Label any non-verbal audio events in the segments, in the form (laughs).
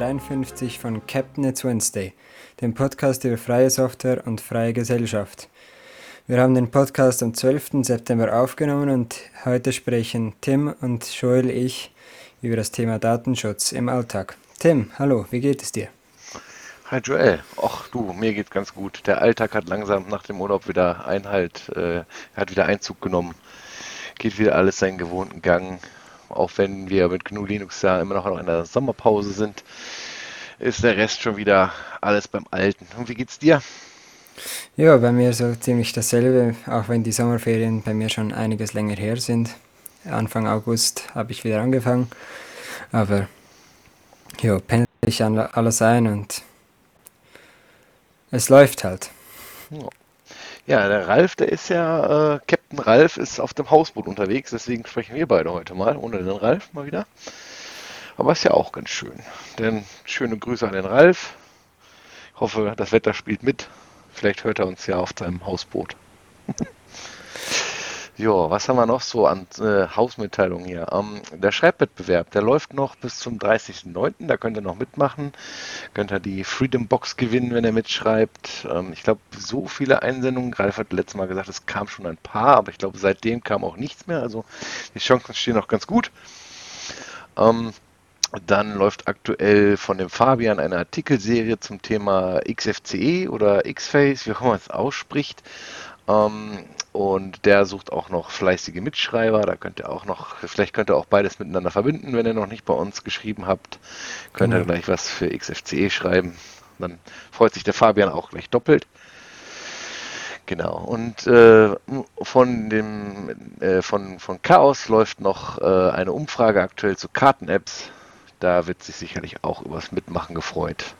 53 von Captain It's Wednesday, dem Podcast über freie Software und freie Gesellschaft. Wir haben den Podcast am 12. September aufgenommen und heute sprechen Tim und Joel ich über das Thema Datenschutz im Alltag. Tim, hallo, wie geht es dir? Hi Joel, ach du, mir geht's ganz gut. Der Alltag hat langsam nach dem Urlaub wieder Einhalt, äh, hat wieder Einzug genommen. Geht wieder alles seinen gewohnten Gang auch wenn wir mit GNU Linux ja immer noch in der Sommerpause sind, ist der Rest schon wieder alles beim Alten. Und wie geht's dir? Ja, bei mir so ziemlich dasselbe, auch wenn die Sommerferien bei mir schon einiges länger her sind. Anfang August habe ich wieder angefangen, aber ja, pendel ich alles ein und es läuft halt. Ja. Ja, der Ralf, der ist ja, äh, Captain Ralf ist auf dem Hausboot unterwegs, deswegen sprechen wir beide heute mal, ohne den Ralf mal wieder. Aber ist ja auch ganz schön. Denn schöne Grüße an den Ralf. Ich hoffe, das Wetter spielt mit. Vielleicht hört er uns ja auf seinem Hausboot. (laughs) Ja, was haben wir noch so an äh, Hausmitteilungen hier? Ähm, der Schreibwettbewerb, der läuft noch bis zum 30.09. Da könnt ihr noch mitmachen. Könnt ihr die Freedom Box gewinnen, wenn ihr mitschreibt. Ähm, ich glaube, so viele Einsendungen. Ralf hat letztes Mal gesagt, es kam schon ein paar, aber ich glaube, seitdem kam auch nichts mehr. Also die Chancen stehen noch ganz gut. Ähm, dann läuft aktuell von dem Fabian eine Artikelserie zum Thema XFCE oder Xface, wie auch immer man es ausspricht. Ähm, und der sucht auch noch fleißige Mitschreiber. Da könnt ihr auch noch, vielleicht könnt ihr auch beides miteinander verbinden, wenn ihr noch nicht bei uns geschrieben habt. Könnt ihr mhm. gleich was für XFCE schreiben. Dann freut sich der Fabian auch gleich doppelt. Genau. Und äh, von dem äh, von, von Chaos läuft noch äh, eine Umfrage aktuell zu Karten-Apps. Da wird sich sicherlich auch übers Mitmachen gefreut.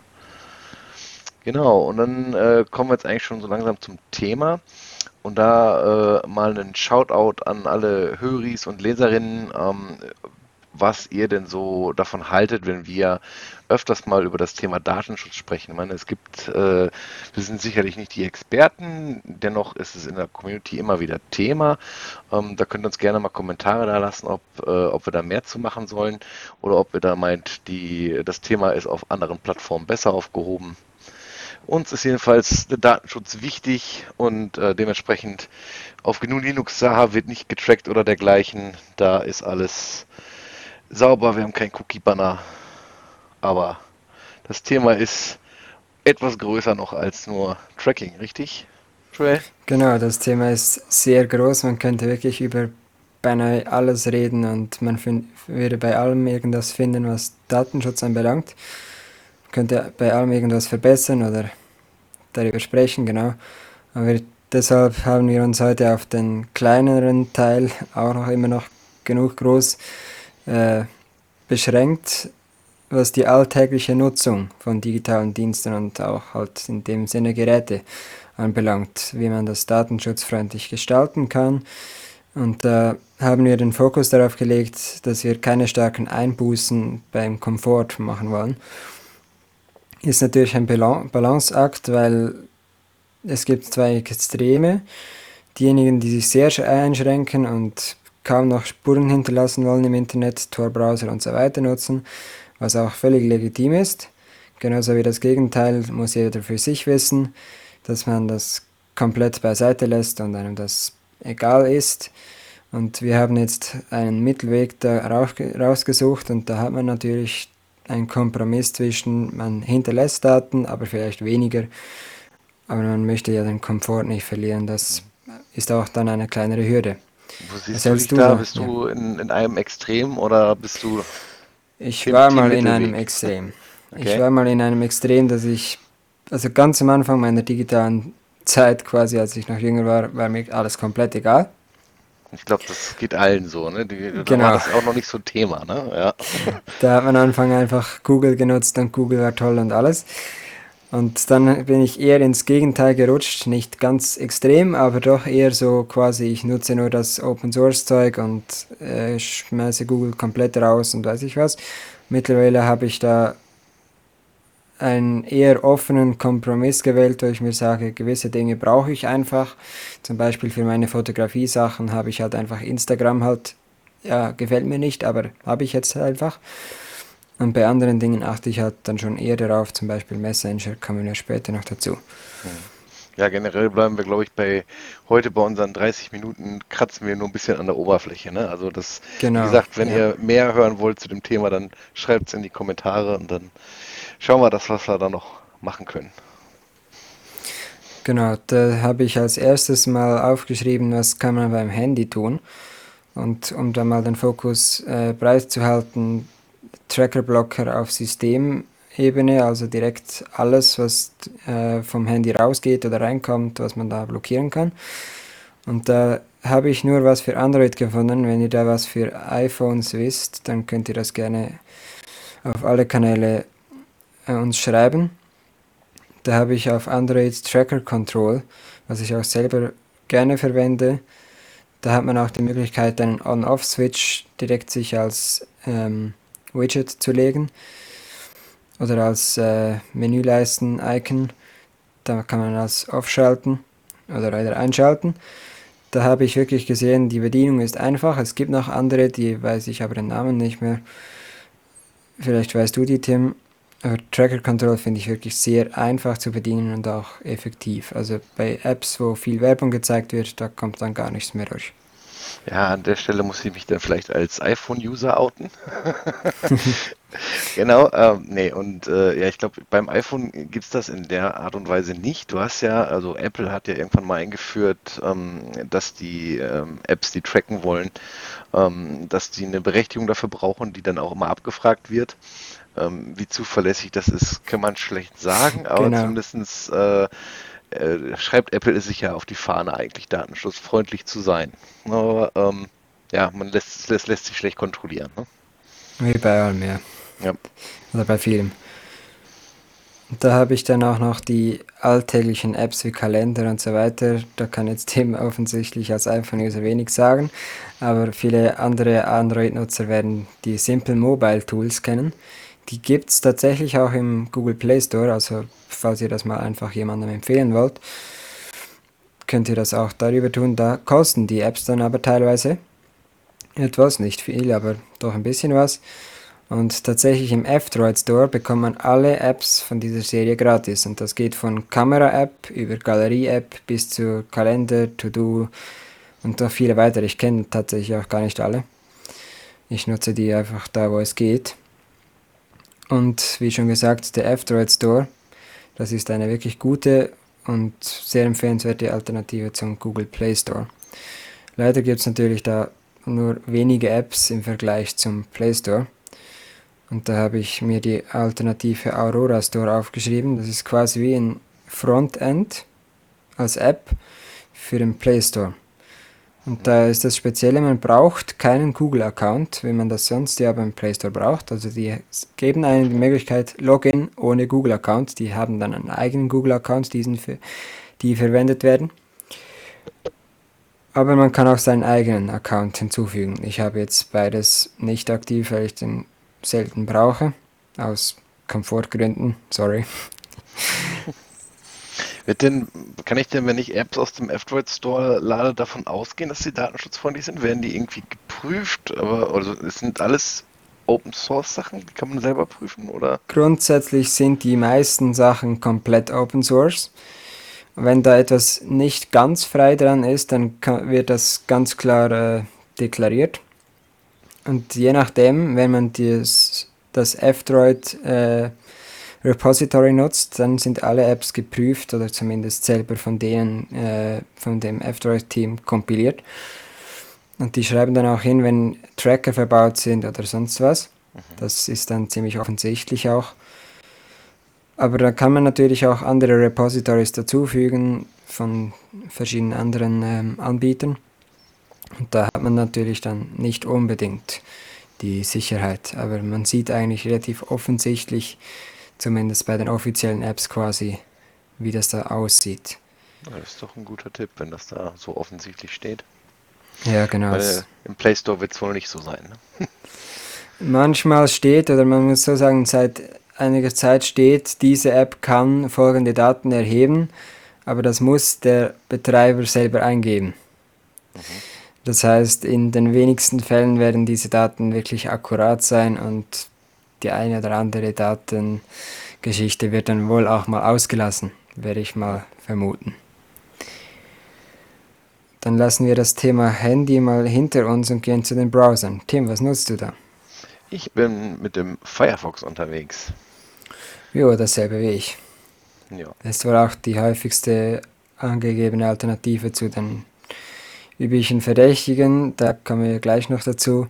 Genau, und dann äh, kommen wir jetzt eigentlich schon so langsam zum Thema. Und da äh, mal einen Shoutout an alle Höris und Leserinnen, ähm, was ihr denn so davon haltet, wenn wir öfters mal über das Thema Datenschutz sprechen. Ich meine, es gibt, äh, wir sind sicherlich nicht die Experten, dennoch ist es in der Community immer wieder Thema. Ähm, da könnt ihr uns gerne mal Kommentare da lassen, ob, äh, ob wir da mehr zu machen sollen oder ob ihr da meint, die, das Thema ist auf anderen Plattformen besser aufgehoben. Uns ist jedenfalls der Datenschutz wichtig und äh, dementsprechend auf GNU Linux Saha wird nicht getrackt oder dergleichen. Da ist alles sauber. Wir haben kein Cookie-Banner. Aber das Thema ist etwas größer noch als nur Tracking, richtig? Joel? Genau, das Thema ist sehr groß. Man könnte wirklich über beinahe alles reden und man würde bei allem irgendwas finden, was Datenschutz anbelangt. Man könnte bei allem irgendwas verbessern oder darüber sprechen, genau. Aber deshalb haben wir uns heute auf den kleineren Teil, auch noch immer noch genug groß, äh, beschränkt, was die alltägliche Nutzung von digitalen Diensten und auch halt in dem Sinne Geräte anbelangt, wie man das datenschutzfreundlich gestalten kann. Und da äh, haben wir den Fokus darauf gelegt, dass wir keine starken Einbußen beim Komfort machen wollen ist natürlich ein Balanceakt, weil es gibt zwei Extreme. Diejenigen, die sich sehr einschränken und kaum noch Spuren hinterlassen wollen im Internet, Tor-Browser und so weiter nutzen, was auch völlig legitim ist. Genauso wie das Gegenteil muss jeder für sich wissen, dass man das komplett beiseite lässt und einem das egal ist. Und wir haben jetzt einen Mittelweg da rausgesucht und da hat man natürlich ein Kompromiss zwischen, man hinterlässt Daten, aber vielleicht weniger, aber man möchte ja den Komfort nicht verlieren. Das ist auch dann eine kleinere Hürde. Wo siehst du dich du da? Bist ja. du in, in einem Extrem oder bist du... Ich war mal in einem Extrem. Okay. Ich war mal in einem Extrem, dass ich, also ganz am Anfang meiner digitalen Zeit quasi, als ich noch jünger war, war mir alles komplett egal. Ich glaube, das geht allen so, ne? Die, da genau. war das auch noch nicht so ein Thema, ne? Ja. (laughs) Da hat man am Anfang einfach Google genutzt und Google war toll und alles. Und dann bin ich eher ins Gegenteil gerutscht, nicht ganz extrem, aber doch eher so quasi, ich nutze nur das Open Source Zeug und äh, schmeiße Google komplett raus und weiß ich was. Mittlerweile habe ich da einen eher offenen Kompromiss gewählt, wo ich mir sage, gewisse Dinge brauche ich einfach. Zum Beispiel für meine Fotografie-Sachen habe ich halt einfach Instagram halt, ja, gefällt mir nicht, aber habe ich jetzt einfach. Und bei anderen Dingen achte ich halt dann schon eher darauf, zum Beispiel Messenger, kommen wir später noch dazu. Ja, generell bleiben wir, glaube ich, bei heute bei unseren 30 Minuten kratzen wir nur ein bisschen an der Oberfläche. Ne? Also das, Genau, wie gesagt, wenn ja. ihr mehr hören wollt zu dem Thema, dann schreibt es in die Kommentare und dann schauen wir das, was wir da noch machen können. Genau, da habe ich als erstes mal aufgeschrieben, was kann man beim Handy tun. Und um da mal den Fokus äh, breit zu halten, Tracker-Blocker auf Systemebene, also direkt alles, was äh, vom Handy rausgeht oder reinkommt, was man da blockieren kann. Und da habe ich nur was für Android gefunden. Wenn ihr da was für iPhones wisst, dann könnt ihr das gerne auf alle Kanäle äh, uns schreiben. Da habe ich auf Android Tracker Control, was ich auch selber gerne verwende. Da hat man auch die Möglichkeit, einen On-Off-Switch direkt sich als ähm, Widget zu legen oder als äh, Menüleisten-Icon. Da kann man das Off schalten oder wieder einschalten. Da habe ich wirklich gesehen, die Bedienung ist einfach. Es gibt noch andere, die weiß ich aber den Namen nicht mehr. Vielleicht weißt du die, Tim. Aber Tracker Control finde ich wirklich sehr einfach zu bedienen und auch effektiv. Also bei Apps, wo viel Werbung gezeigt wird, da kommt dann gar nichts mehr durch. Ja, an der Stelle muss ich mich dann vielleicht als iPhone-User outen. (laughs) Genau, ähm, nee, und äh, ja, ich glaube, beim iPhone gibt es das in der Art und Weise nicht. Du hast ja, also Apple hat ja irgendwann mal eingeführt, ähm, dass die ähm, Apps, die tracken wollen, ähm, dass die eine Berechtigung dafür brauchen, die dann auch immer abgefragt wird. Ähm, wie zuverlässig das ist, kann man schlecht sagen, aber Genau. zumindestens äh, äh, schreibt Apple es sich ja auf die Fahne, eigentlich datenschutzfreundlich zu sein. Aber ähm, ja, man lässt, lässt, lässt sich schlecht kontrollieren. Ne? Wie bei allem, ja. Ja. Oder bei vielem. Da habe ich dann auch noch die alltäglichen Apps wie Kalender und so weiter. Da kann jetzt Tim (laughs) offensichtlich als iPhone-User wenig sagen, aber viele andere Android-Nutzer werden die Simple Mobile Tools kennen. Die gibt es tatsächlich auch im Google Play Store, also falls ihr das mal einfach jemandem empfehlen wollt, könnt ihr das auch darüber tun. Da kosten die Apps dann aber teilweise etwas, nicht viel, aber doch ein bisschen was. Und tatsächlich im F-Droid Store bekommt man alle Apps von dieser Serie gratis. Und das geht von Kamera-App über Galerie-App bis zu Kalender, To-Do und noch viele weitere. Ich kenne tatsächlich auch gar nicht alle. Ich nutze die einfach da, wo es geht. Und wie schon gesagt, der F-Droid Store, das ist eine wirklich gute und sehr empfehlenswerte Alternative zum Google Play Store. Leider gibt es natürlich da nur wenige Apps im Vergleich zum Play Store. Und da habe ich mir die Alternative Aurora Store aufgeschrieben. Das ist quasi wie ein Frontend als App für den Play Store. Und da ist das Spezielle, man braucht keinen Google-Account, wie man das sonst ja beim Play Store braucht. Also die geben einem die Möglichkeit, Login ohne Google-Account. Die haben dann einen eigenen Google-Account, die verwendet werden. Aber man kann auch seinen eigenen Account hinzufügen. Ich habe jetzt beides nicht aktiv, weil ich den selten brauche. Aus Komfortgründen, sorry. (laughs) Wird denn, kann ich denn, wenn ich Apps aus dem F-Droid Store lade, davon ausgehen, dass sie datenschutzfreundlich sind? Werden die irgendwie geprüft? Aber also es sind alles Open Source Sachen, die kann man selber prüfen, oder? Grundsätzlich sind die meisten Sachen komplett Open Source. Wenn da etwas nicht ganz frei dran ist, dann kann, wird das ganz klar äh, deklariert. Und je nachdem, wenn man dies, das F-Droid äh, Repository nutzt, dann sind alle Apps geprüft oder zumindest selber von denen, äh, von dem F-Droid-Team kompiliert. Und die schreiben dann auch hin, wenn Tracker verbaut sind oder sonst was. Das ist dann ziemlich offensichtlich auch. Aber da kann man natürlich auch andere Repositories dazufügen von verschiedenen anderen ähm, Anbietern. Und da hat man natürlich dann nicht unbedingt die Sicherheit. Aber man sieht eigentlich relativ offensichtlich, zumindest bei den offiziellen Apps quasi, wie das da aussieht. Das ist doch ein guter Tipp, wenn das da so offensichtlich steht. Ja, genau. Weil im Play Store wird es wohl nicht so sein. Ne? (laughs) Manchmal steht, oder man muss so sagen, seit einiger Zeit steht, diese App kann folgende Daten erheben, aber das muss der Betreiber selber eingeben. Das heißt, in den wenigsten Fällen werden diese Daten wirklich akkurat sein und die eine oder andere Datengeschichte wird dann wohl auch mal ausgelassen, werde ich mal vermuten. Dann lassen wir das Thema Handy mal hinter uns und gehen zu den Browsern. Tim, was nutzt du da? Ich bin mit dem Firefox unterwegs. Jo, dasselbe wie ich. Ja. Das wohl auch die häufigste angegebene Alternative zu den üblichen Verdächtigen. Da kommen wir gleich noch dazu.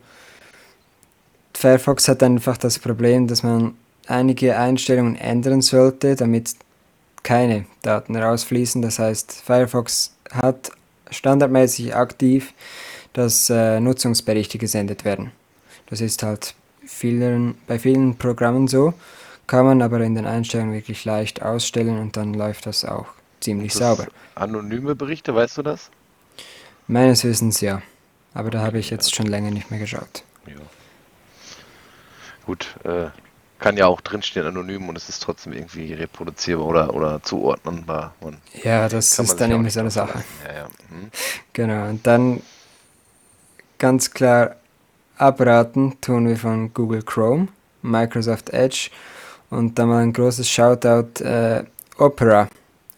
Firefox hat einfach das Problem, dass man einige Einstellungen ändern sollte, damit keine Daten rausfließen. Das heißt, Firefox hat standardmäßig aktiv, dass äh, Nutzungsberichte gesendet werden. Das ist halt vielen, bei vielen Programmen so, kann man aber in den Einstellungen wirklich leicht ausstellen und dann läuft das auch ziemlich Das sauber. anonyme Berichte, weißt du das? Meines Wissens ja, aber da habe ich jetzt schon länger nicht mehr geschaut. Ja. Gut, äh, kann ja auch drinstehen anonym und es ist trotzdem irgendwie reproduzierbar oder, oder zuordnenbar. Man Ja, das ist dann nicht so eine Sache. Ja, ja. Hm. Genau, und dann ganz klar abraten tun wir von Google Chrome, Microsoft Edge und dann mal ein großes Shoutout äh, Opera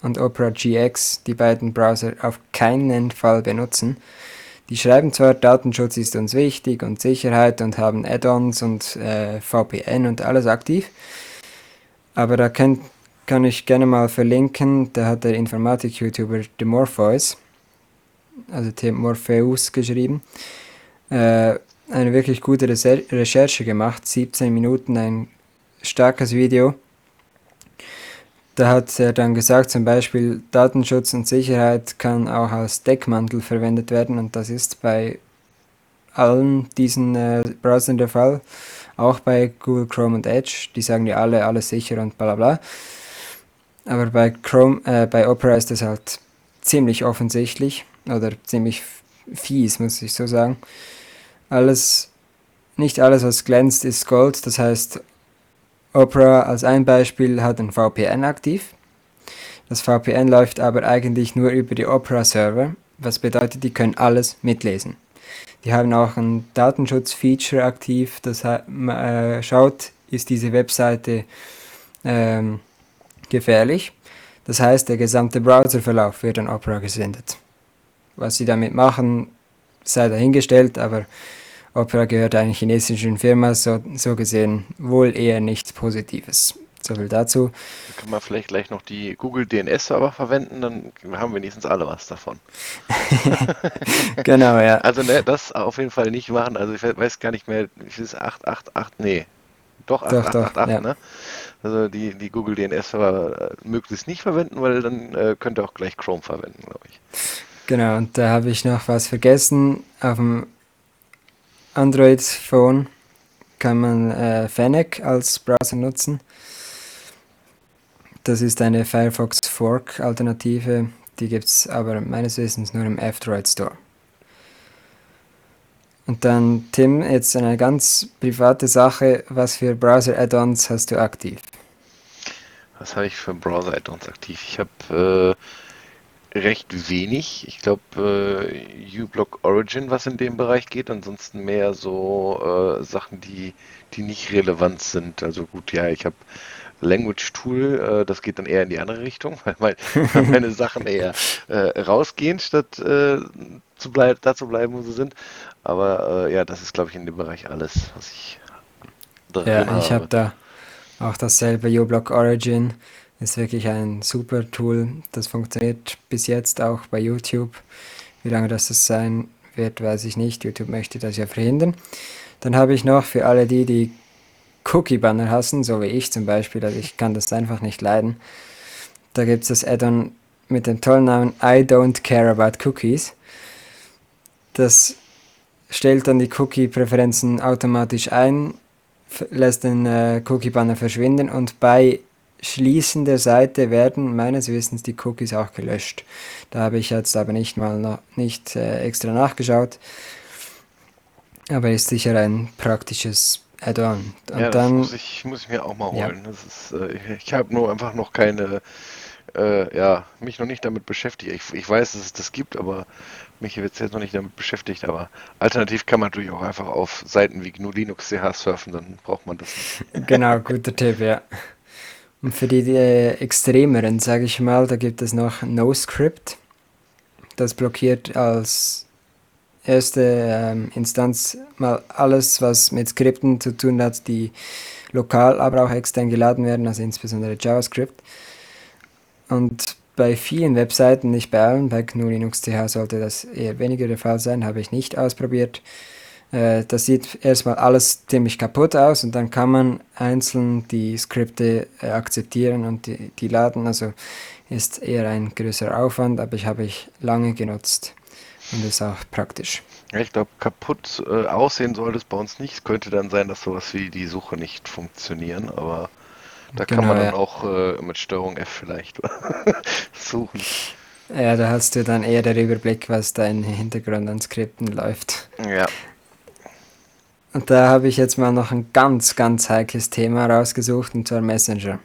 und Opera GX, die beiden Browser auf keinen Fall benutzen. Die schreiben zwar, Datenschutz ist uns wichtig und Sicherheit und haben Add-ons und äh, VPN und alles aktiv, aber da könnt, kann ich gerne mal verlinken, da hat der Informatik-YouTuber The also T. Morpheus geschrieben, äh, eine wirklich gute Recherche gemacht, 17 Minuten, ein starkes Video. Da hat er dann gesagt, zum Beispiel Datenschutz und Sicherheit kann auch als Deckmantel verwendet werden und das ist bei allen diesen äh, Browsern der Fall, auch bei Google Chrome und Edge, die sagen ja alle, alles sicher und bla bla bla. Aber bei Chrome, äh, bei Opera ist das halt ziemlich offensichtlich oder ziemlich fies, muss ich so sagen. Alles, nicht alles, was glänzt, ist Gold. Das heißt, Opera als ein Beispiel hat ein VPN aktiv. Das VPN läuft aber eigentlich nur über die Opera-Server, was bedeutet, die können alles mitlesen. Die haben auch ein Datenschutz-Feature aktiv, das äh, schaut, ist diese Webseite ähm, gefährlich. Das heißt, der gesamte Browserverlauf wird an Opera gesendet. Was sie damit machen, sei dahingestellt, aber Opera gehört einer chinesischen Firma, so, so gesehen wohl eher nichts Positives. So viel dazu. Da kann man vielleicht gleich noch die Google DNS-Server verwenden, dann haben wenigstens alle was davon. (laughs) (laughs) genau, ja. Also ne, das auf jeden Fall nicht machen. Also ich we- weiß gar nicht mehr, viel ist 888, nee. Doch, Doch, doch, 8888, ja. ne? Also die, die Google DNS-Server äh, möglichst nicht verwenden, weil dann äh, könnt ihr auch gleich Chrome verwenden, glaube ich. Genau, und da habe ich noch was vergessen. Auf dem Android-Phone kann man äh, Fennec als Browser nutzen. Das ist eine Firefox Fork-Alternative. Die gibt es aber meines Wissens nur im F-Droid Store. Und dann, Tim, jetzt eine ganz private Sache. Was für Browser-Add-ons hast du aktiv? Was habe ich für Browser-Add-ons aktiv? Ich habe äh, recht wenig. Ich glaube, äh, uBlock Origin, was in dem Bereich geht. Ansonsten mehr so äh, Sachen, die, die nicht relevant sind. Also gut, ja, ich habe Language Tool, äh, das geht dann eher in die andere Richtung, (laughs) weil mein, meine (laughs) Sachen eher äh, rausgehen, statt äh, zu bleib, da zu bleiben, wo sie sind. Aber äh, ja, das ist, glaube ich, in dem Bereich alles, was ich drin Ja, ich habe habe. da auch dasselbe uBlock Origin. Ist wirklich ein super Tool. Das funktioniert bis jetzt auch bei YouTube. Wie lange das sein wird, weiß ich nicht. YouTube möchte das ja verhindern. Dann habe ich noch für alle die, die Cookie-Banner hassen, so wie ich zum Beispiel, also ich kann das einfach nicht leiden. Da gibt es das Add-on mit dem tollen Namen I don't care about cookies. Das stellt dann die Cookie-Präferenzen automatisch ein, lässt den äh, Cookie-Banner verschwinden und bei Schließen der Seite werden meines Wissens die Cookies auch gelöscht. Da habe ich jetzt aber nicht mal noch nicht äh, extra nachgeschaut. Aber ist sicher ein praktisches Add-on. Ja, das dann, muss ich, muss ich mir auch mal ja, holen. Das ist, äh, ich ich habe nur einfach noch keine, äh, ja, mich noch nicht damit beschäftigt. Ich, ich weiß, dass es das gibt, aber mich wird jetzt noch nicht damit beschäftigt. Aber alternativ kann man natürlich auch einfach auf Seiten wie GNU Linux CH surfen, dann braucht man das nicht. (laughs) Genau, guter Tipp, ja. Und für die, die äh, extremeren, sage ich mal, da gibt es noch NoScript. Das blockiert als erste ähm, Instanz mal alles, was mit Skripten zu tun hat, die lokal, aber auch extern geladen werden, also insbesondere JavaScript. Und bei vielen Webseiten, nicht bei allen, bei GNU Linux CH sollte das eher weniger der Fall sein, habe ich nicht ausprobiert. Äh, das sieht erstmal alles ziemlich kaputt aus und dann kann man einzeln die Skripte äh, akzeptieren und die, die laden. Also ist eher ein größerer Aufwand, aber ich habe ich lange genutzt und ist auch praktisch. Ich glaube, kaputt äh, aussehen soll es bei uns nicht. Es könnte dann sein, dass sowas wie die Suche nicht funktionieren, aber da genau, kann man dann ja. auch äh, mit Steuerung F vielleicht (laughs) suchen. Ja, da hast du dann eher den Überblick, was da im Hintergrund an Skripten läuft. Ja. Und da habe ich jetzt mal noch ein ganz, ganz heikles Thema rausgesucht, und zwar Messenger.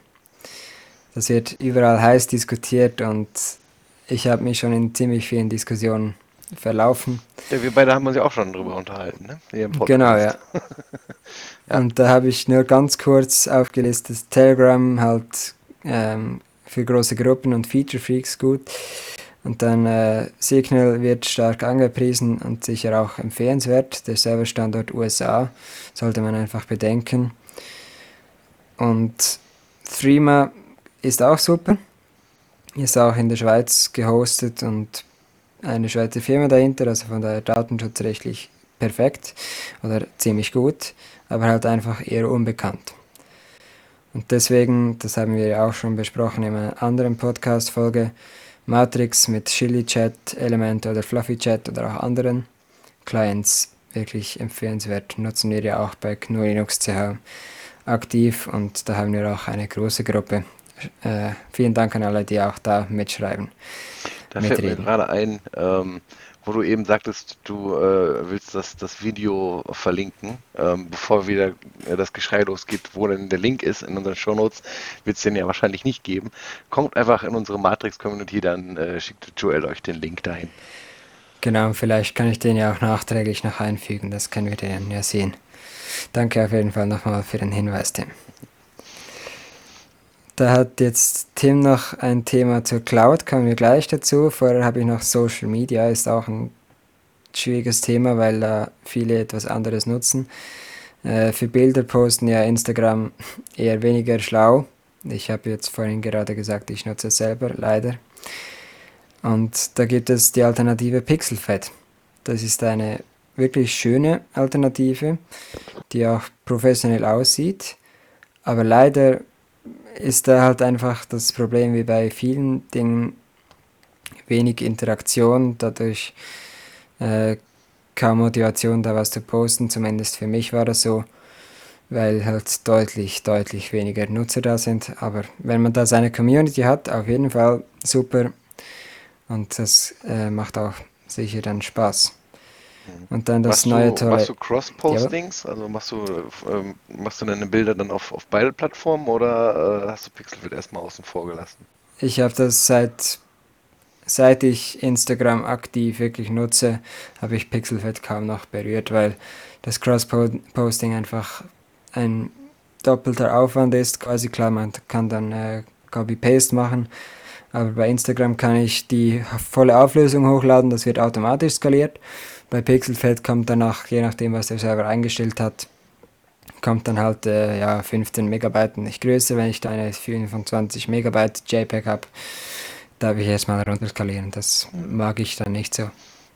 Das wird überall heiß diskutiert und ich habe mich schon in ziemlich vielen Diskussionen verlaufen. Ja, wir beide haben uns ja auch schon drüber unterhalten, ne? Genau, ja. ja. (laughs) Und da habe ich nur ganz kurz aufgelistet, Telegram halt ähm, für große Gruppen und Feature Freaks gut. Und dann äh, Signal wird stark angepriesen und sicher auch empfehlenswert. Der Serverstandort USA sollte man einfach bedenken. Und Threema ist auch super. Ist auch in der Schweiz gehostet und eine Schweizer Firma dahinter, also von daher datenschutzrechtlich perfekt oder ziemlich gut, aber halt einfach eher unbekannt. Und deswegen, das haben wir ja auch schon besprochen in einer anderen Podcast-Folge, Matrix mit Chili Chat, Element oder Fluffy Chat oder auch anderen Clients wirklich empfehlenswert. Nutzen wir ja auch bei GNU Linux CH aktiv und da haben wir auch eine große Gruppe. Äh, vielen Dank an alle, die auch da mitschreiben. Da fällt mir gerade ein, ähm, wo du eben sagtest, du äh, willst das, das Video verlinken. Ähm, bevor wieder äh, das Geschrei losgeht, wo denn der Link ist in unseren Shownotes, wird es den ja wahrscheinlich nicht geben. Kommt einfach in unsere Matrix-Community, dann äh, schickt Joel euch den Link dahin. Genau, vielleicht kann ich den ja auch nachträglich noch einfügen, das können wir dann ja sehen. Danke auf jeden Fall nochmal für den Hinweis, Tim. Da hat jetzt Tim noch ein Thema zur Cloud, kommen wir gleich dazu. Vorher habe ich noch Social Media, ist auch ein schwieriges Thema, weil da viele etwas anderes nutzen. Äh, für Bilder posten ja Instagram (laughs) eher weniger schlau. Ich habe jetzt vorhin gerade gesagt, ich nutze es selber, leider. Und da gibt es die Alternative Pixelfed. Das ist eine wirklich schöne Alternative, die auch professionell aussieht, aber leider ist da halt einfach das Problem wie bei vielen Dingen wenig Interaktion, dadurch äh, kaum Motivation da was zu posten, zumindest für mich war das so, weil halt deutlich, deutlich weniger Nutzer da sind. Aber wenn man da seine Community hat, auf jeden Fall super und das äh, macht auch sicher dann Spaß. Mhm. Und dann das machst neue du, Machst du Cross-Postings? Ja. Also machst du, ähm, machst du deine Bilder dann auf, auf beide Plattformen oder äh, hast du Pixelfit erstmal außen vor gelassen? Ich habe das seit, seit ich Instagram aktiv wirklich nutze, habe ich Pixelfit kaum noch berührt, weil das Cross-Posting einfach ein doppelter Aufwand ist. Quasi klar, man kann dann äh, Copy-Paste machen, aber bei Instagram kann ich die volle Auflösung hochladen, das wird automatisch skaliert. Bei Pixelfed kommt danach, je nachdem, was der Server eingestellt hat, kommt dann halt äh, ja, 15 Megabyte nicht größer. Wenn ich da eine 25 Megabyte JPEG habe, darf ich erstmal runterskalieren. Das mag ich dann nicht so.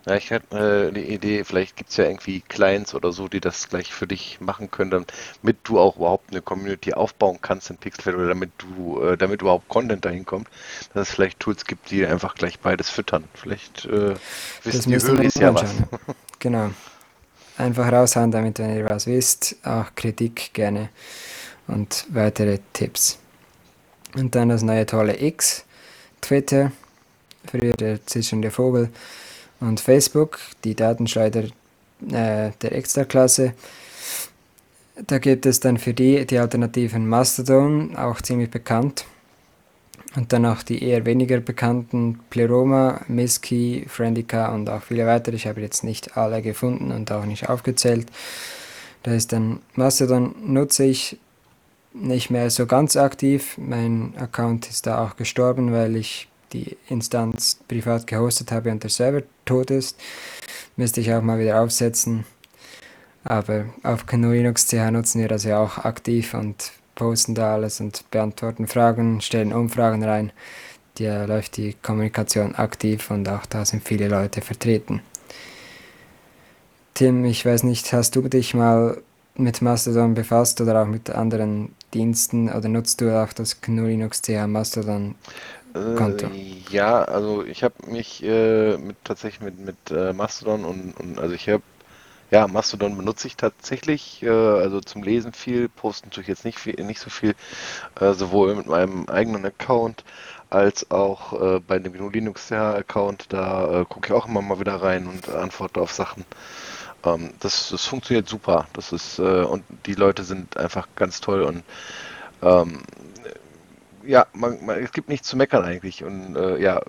Ja, ich hatte äh, eine Idee, vielleicht gibt es ja irgendwie Clients oder so, die das gleich für dich machen können, damit du auch überhaupt eine Community aufbauen kannst in Pixelfed oder damit du, äh, damit überhaupt Content dahin kommt, dass es vielleicht Tools gibt, die einfach gleich beides füttern. Vielleicht äh, wissen die Höris ja was. Genau. Einfach raushauen damit, wenn ihr was wisst. Auch Kritik gerne und weitere Tipps. Und dann das neue tolle X, Twitter, früher der zischende Vogel und Facebook, die Datenschleuder äh, der Extraklasse. Da gibt es dann für die die Alternativen Mastodon, auch ziemlich bekannt. Und dann auch die eher weniger bekannten Pleroma, Miski, Friendica und auch viele weitere. Ich habe jetzt nicht alle gefunden und auch nicht aufgezählt. Da ist dann Mastodon nutze ich nicht mehr so ganz aktiv. Mein Account ist da auch gestorben, weil ich die Instanz privat gehostet habe und der Server tot ist. Müsste ich auch mal wieder aufsetzen. Aber auf GNU Linux CH nutzen wir das ja auch aktiv und posten da alles und beantworten Fragen, stellen Umfragen rein. Da läuft die Kommunikation aktiv und auch da sind viele Leute vertreten. Tim, ich weiß nicht, hast du dich mal mit Mastodon befasst oder auch mit anderen Diensten oder nutzt du auch das GNU Linux CH Mastodon Konto? Äh, ja, also ich habe mich äh, mit tatsächlich mit, mit äh, Mastodon und, und also ich habe ja, Mastodon benutze ich tatsächlich, äh, also zum Lesen viel, posten natürlich jetzt nicht viel, nicht so viel, äh, sowohl mit meinem eigenen Account als auch äh, bei dem GNU Linux Account. Da äh, gucke ich auch immer mal wieder rein und antworte auf Sachen. Ähm, das, das funktioniert super. Das ist äh, und die Leute sind einfach ganz toll und ähm, ja, man, man, es gibt nichts zu meckern eigentlich und äh, ja,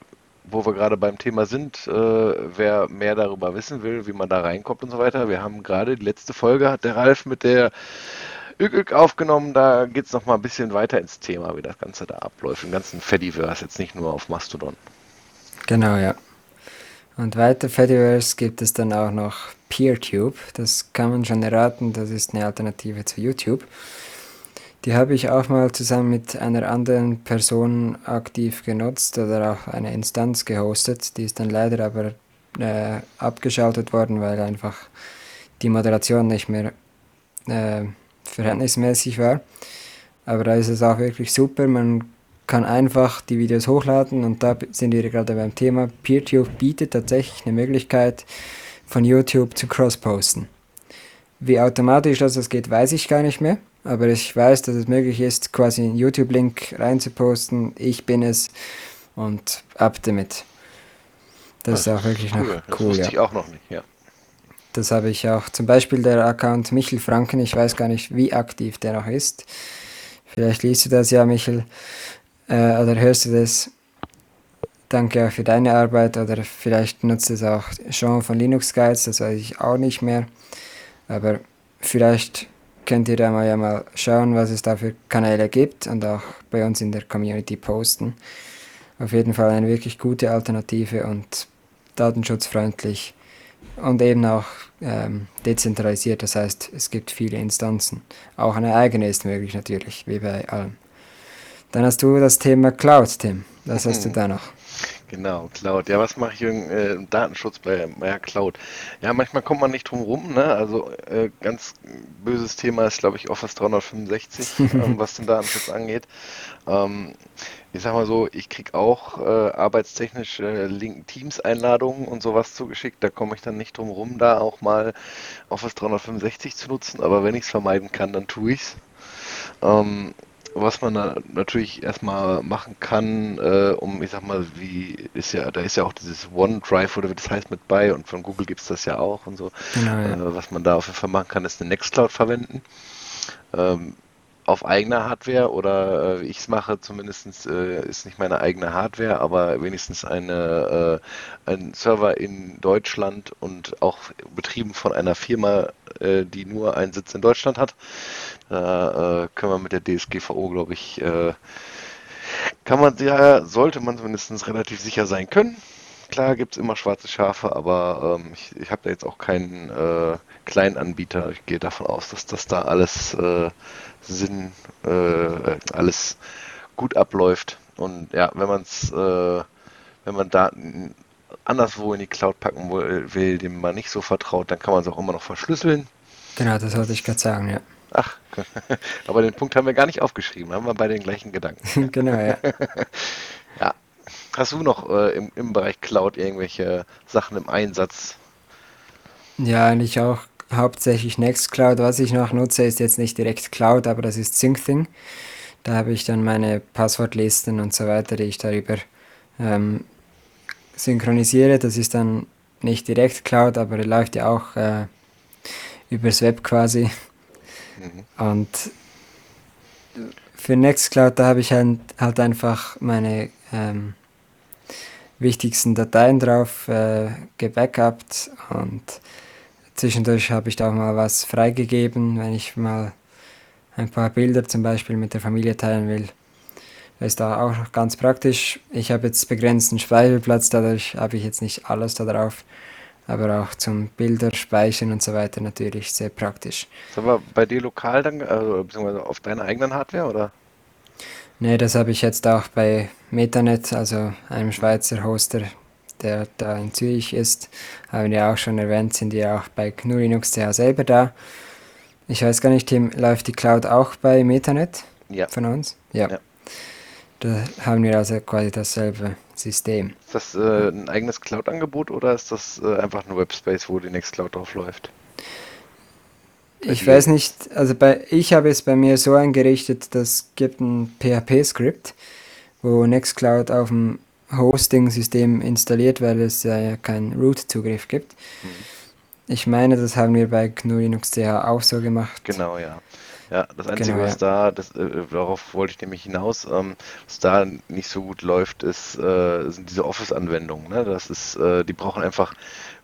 wo wir gerade beim Thema sind, äh, wer mehr darüber wissen will, wie man da reinkommt und so weiter. Wir haben gerade die letzte Folge, hat der Ralf mit der ÜK aufgenommen. Da geht es nochmal ein bisschen weiter ins Thema, wie das Ganze da abläuft. Im ganzen Fediverse, jetzt nicht nur auf Mastodon. Genau, ja. Und weiter Fediverse gibt es dann auch noch PeerTube. Das kann man schon erraten, das ist eine Alternative zu YouTube. Die habe ich auch mal zusammen mit einer anderen Person aktiv genutzt oder auch eine Instanz gehostet. Die ist dann leider aber äh, abgeschaltet worden, weil einfach die Moderation nicht mehr äh, verhältnismäßig war. Aber da ist es auch wirklich super. Man kann einfach die Videos hochladen und da sind wir gerade beim Thema. PeerTube bietet tatsächlich eine Möglichkeit, von YouTube zu cross-posten. Wie automatisch das geht, weiß ich gar nicht mehr aber ich weiß, dass es möglich ist, quasi einen YouTube-Link reinzuposten. Ich bin es und ab damit. Das, das ist auch wirklich cool. noch cool. Das wusste ja. ich auch noch nicht, ja. Das habe ich auch. Zum Beispiel der Account Michel Franken. Ich weiß gar nicht, wie aktiv der noch ist. Vielleicht liest du das ja, Michel, äh, oder hörst du das. Danke auch für deine Arbeit. Oder vielleicht nutzt es auch Sean von Linux Guides. Das weiß ich auch nicht mehr. Aber vielleicht könnt ihr da mal ja mal schauen, was es da für Kanäle gibt und auch bei uns in der Community posten. Auf jeden Fall eine wirklich gute Alternative und datenschutzfreundlich und eben auch ähm, dezentralisiert. Das heißt, es gibt viele Instanzen. Auch eine eigene ist möglich natürlich, wie bei allem. Dann hast du das Thema Cloud, Tim. Was hast du da noch? Genau, Cloud. Ja, was mache ich im, äh, im Datenschutz bei, bei Cloud? Ja, manchmal kommt man nicht drum rum, ne? Also äh, ganz böses Thema ist, glaube ich, Office 365, (laughs) ähm, was den Datenschutz angeht. Ähm, ich sag mal so, ich kriege auch äh, arbeitstechnisch äh, Teams-Einladungen und sowas zugeschickt. Da komme ich dann nicht drum rum, da auch mal Office 365 zu nutzen. Aber wenn ich es vermeiden kann, dann tue ich es. Ähm, was man da natürlich erstmal machen kann, äh, um, ich sag mal, wie ist ja, da ist ja auch dieses OneDrive oder wie das heißt mit bei und von Google gibt es das ja auch und so. Genau, ja. äh, was man da auf jeden Fall machen kann, ist eine Nextcloud verwenden. Ähm, auf eigener Hardware oder äh, ich es mache, zumindest äh, ist nicht meine eigene Hardware, aber wenigstens eine, äh, ein Server in Deutschland und auch betrieben von einer Firma, äh, die nur einen Sitz in Deutschland hat. Da äh, können wir mit der DSGVO, glaube ich, äh, kann man ja, sollte man zumindest relativ sicher sein können. Klar gibt es immer schwarze Schafe, aber ähm, ich, ich habe da jetzt auch keinen äh, kleinen Anbieter. Ich gehe davon aus, dass das da alles äh, Sinn, äh, alles gut abläuft. Und ja, wenn man es, äh, wenn man Daten anderswo in die Cloud packen will, dem man nicht so vertraut, dann kann man es auch immer noch verschlüsseln. Genau, das wollte ich gerade sagen, ja. Ach, (laughs) aber den Punkt haben wir gar nicht aufgeschrieben, haben wir bei den gleichen Gedanken. (laughs) genau, ja. (laughs) ja. Hast du noch äh, im, im Bereich Cloud irgendwelche Sachen im Einsatz? Ja, eigentlich auch hauptsächlich Nextcloud. Was ich noch nutze, ist jetzt nicht direkt Cloud, aber das ist SyncThing. Da habe ich dann meine Passwortlisten und so weiter, die ich darüber ähm, synchronisiere. Das ist dann nicht direkt Cloud, aber läuft ja auch äh, übers Web quasi. Mhm. Und für Nextcloud, da habe ich halt, halt einfach meine ähm, wichtigsten Dateien drauf äh, gebackupt und zwischendurch habe ich da auch mal was freigegeben, wenn ich mal ein paar Bilder zum Beispiel mit der Familie teilen will. Das ist da auch ganz praktisch. Ich habe jetzt begrenzten Speicherplatz, dadurch habe ich jetzt nicht alles da drauf, aber auch zum Bilder speichern und so weiter natürlich sehr praktisch. Ist aber bei dir lokal dann, also beziehungsweise auf deiner eigenen Hardware oder? Ne, das habe ich jetzt auch bei Metanet, also einem Schweizer Hoster, der da in Zürich ist. Haben wir auch schon erwähnt, sind die auch bei GNU Linux CH selber da. Ich weiß gar nicht, Tim, läuft die Cloud auch bei Metanet Ja. von uns? Ja. Ja. Da haben wir also quasi dasselbe System. Ist das äh, ein eigenes Cloud-Angebot oder ist das äh, einfach ein Webspace, wo die Nextcloud drauf läuft? Bei Ich dir? weiß nicht, also bei, ich habe es bei mir so eingerichtet, dass gibt ein PHP-Skript, wo Nextcloud auf dem Hosting-System installiert, weil es ja keinen Root-Zugriff gibt. Mhm. Ich meine, das haben wir bei GNU Linux CH auch so gemacht. Genau, ja. Ja, das Einzige, Genau, was da, das, äh, darauf wollte ich nämlich hinaus, ähm, was da nicht so gut läuft, ist, äh, sind diese Office-Anwendungen. Ne? Das ist, äh, die brauchen einfach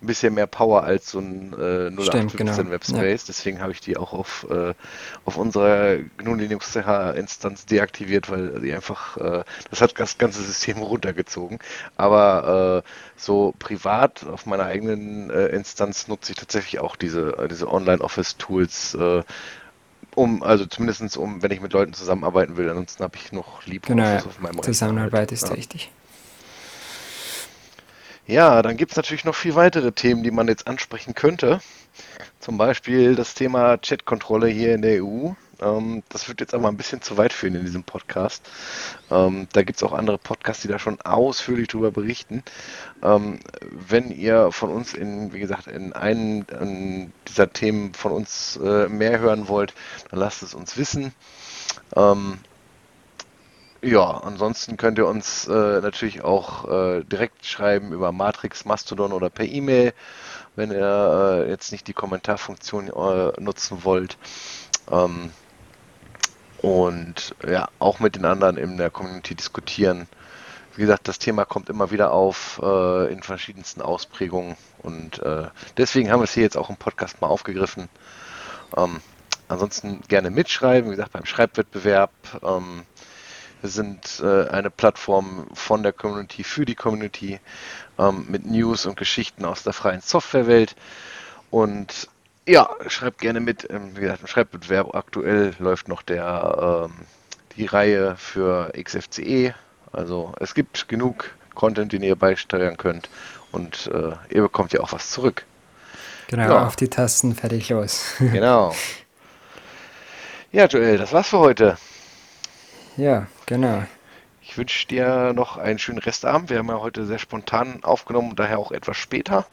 ein bisschen mehr Power als so ein äh, Stimmt, 0815 genau. Ja. Webspace. Deswegen habe ich die auch auf, äh, auf unserer GNU Linux CH Instanz deaktiviert, weil die einfach, äh, das hat das ganze System (laughs) runtergezogen. Aber äh, so privat auf meiner eigenen Instanz nutze ich tatsächlich auch diese, diese Online-Office-Tools. Um, also zumindest um, wenn ich mit Leuten zusammenarbeiten will, ansonsten habe ich noch Genau, LibreOffice ja. auf meinem Rechner. Zusammenarbeit ist Ja. wichtig. Ja, dann gibt es natürlich noch viel weitere Themen, die Ähm, das wird jetzt aber ein bisschen zu weit führen in diesem Podcast. Ähm, da gibt es auch andere Podcasts, die da schon ausführlich drüber berichten. Ähm, wenn ihr von uns in, wie gesagt, in einem in dieser Themen von uns äh, mehr hören wollt, dann lasst es uns wissen. Ähm, ja, ansonsten könnt ihr uns äh, natürlich auch äh, direkt schreiben über Matrix, Mastodon oder per E-Mail, wenn ihr äh, jetzt nicht die Kommentarfunktion äh, nutzen wollt. Ähm, und ja, auch mit den anderen in der Community diskutieren. Wie gesagt, das Thema kommt immer wieder auf äh, in verschiedensten Ausprägungen und äh, deswegen haben wir es hier jetzt auch im Podcast mal aufgegriffen. Ähm, ansonsten gerne mitschreiben, wie gesagt, beim Schreibwettbewerb. Ähm, wir sind äh, eine Plattform von der Community für die Community ähm, mit News und Geschichten aus der freien Softwarewelt. Und ja, schreibt gerne mit. Ähm, wie gesagt, im Schreibwettbewerb aktuell läuft noch der, ähm, die Reihe für XFCE. Also es gibt genug Content, den ihr beisteuern könnt. Und äh, ihr bekommt ja auch was zurück. Genau, Ja. auf die Tasten, fertig los. (laughs) Genau. Ja, Joel, das war's für heute. ja, genau. Ich wünsche dir noch einen schönen Restabend. Wir haben ja heute sehr spontan aufgenommen, daher auch etwas später.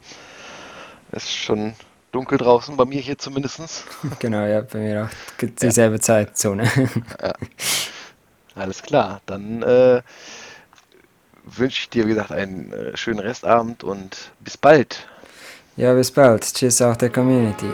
Es ist schon dunkel draußen, bei mir hier zumindest. (laughs) Genau, ja, bei mir auch dieselbe Zeitzone. Alles klar, dann äh, wünsche ich dir, wie gesagt, einen äh, schönen Restabend und bis bald. ja, bis bald. Tschüss auch der Community.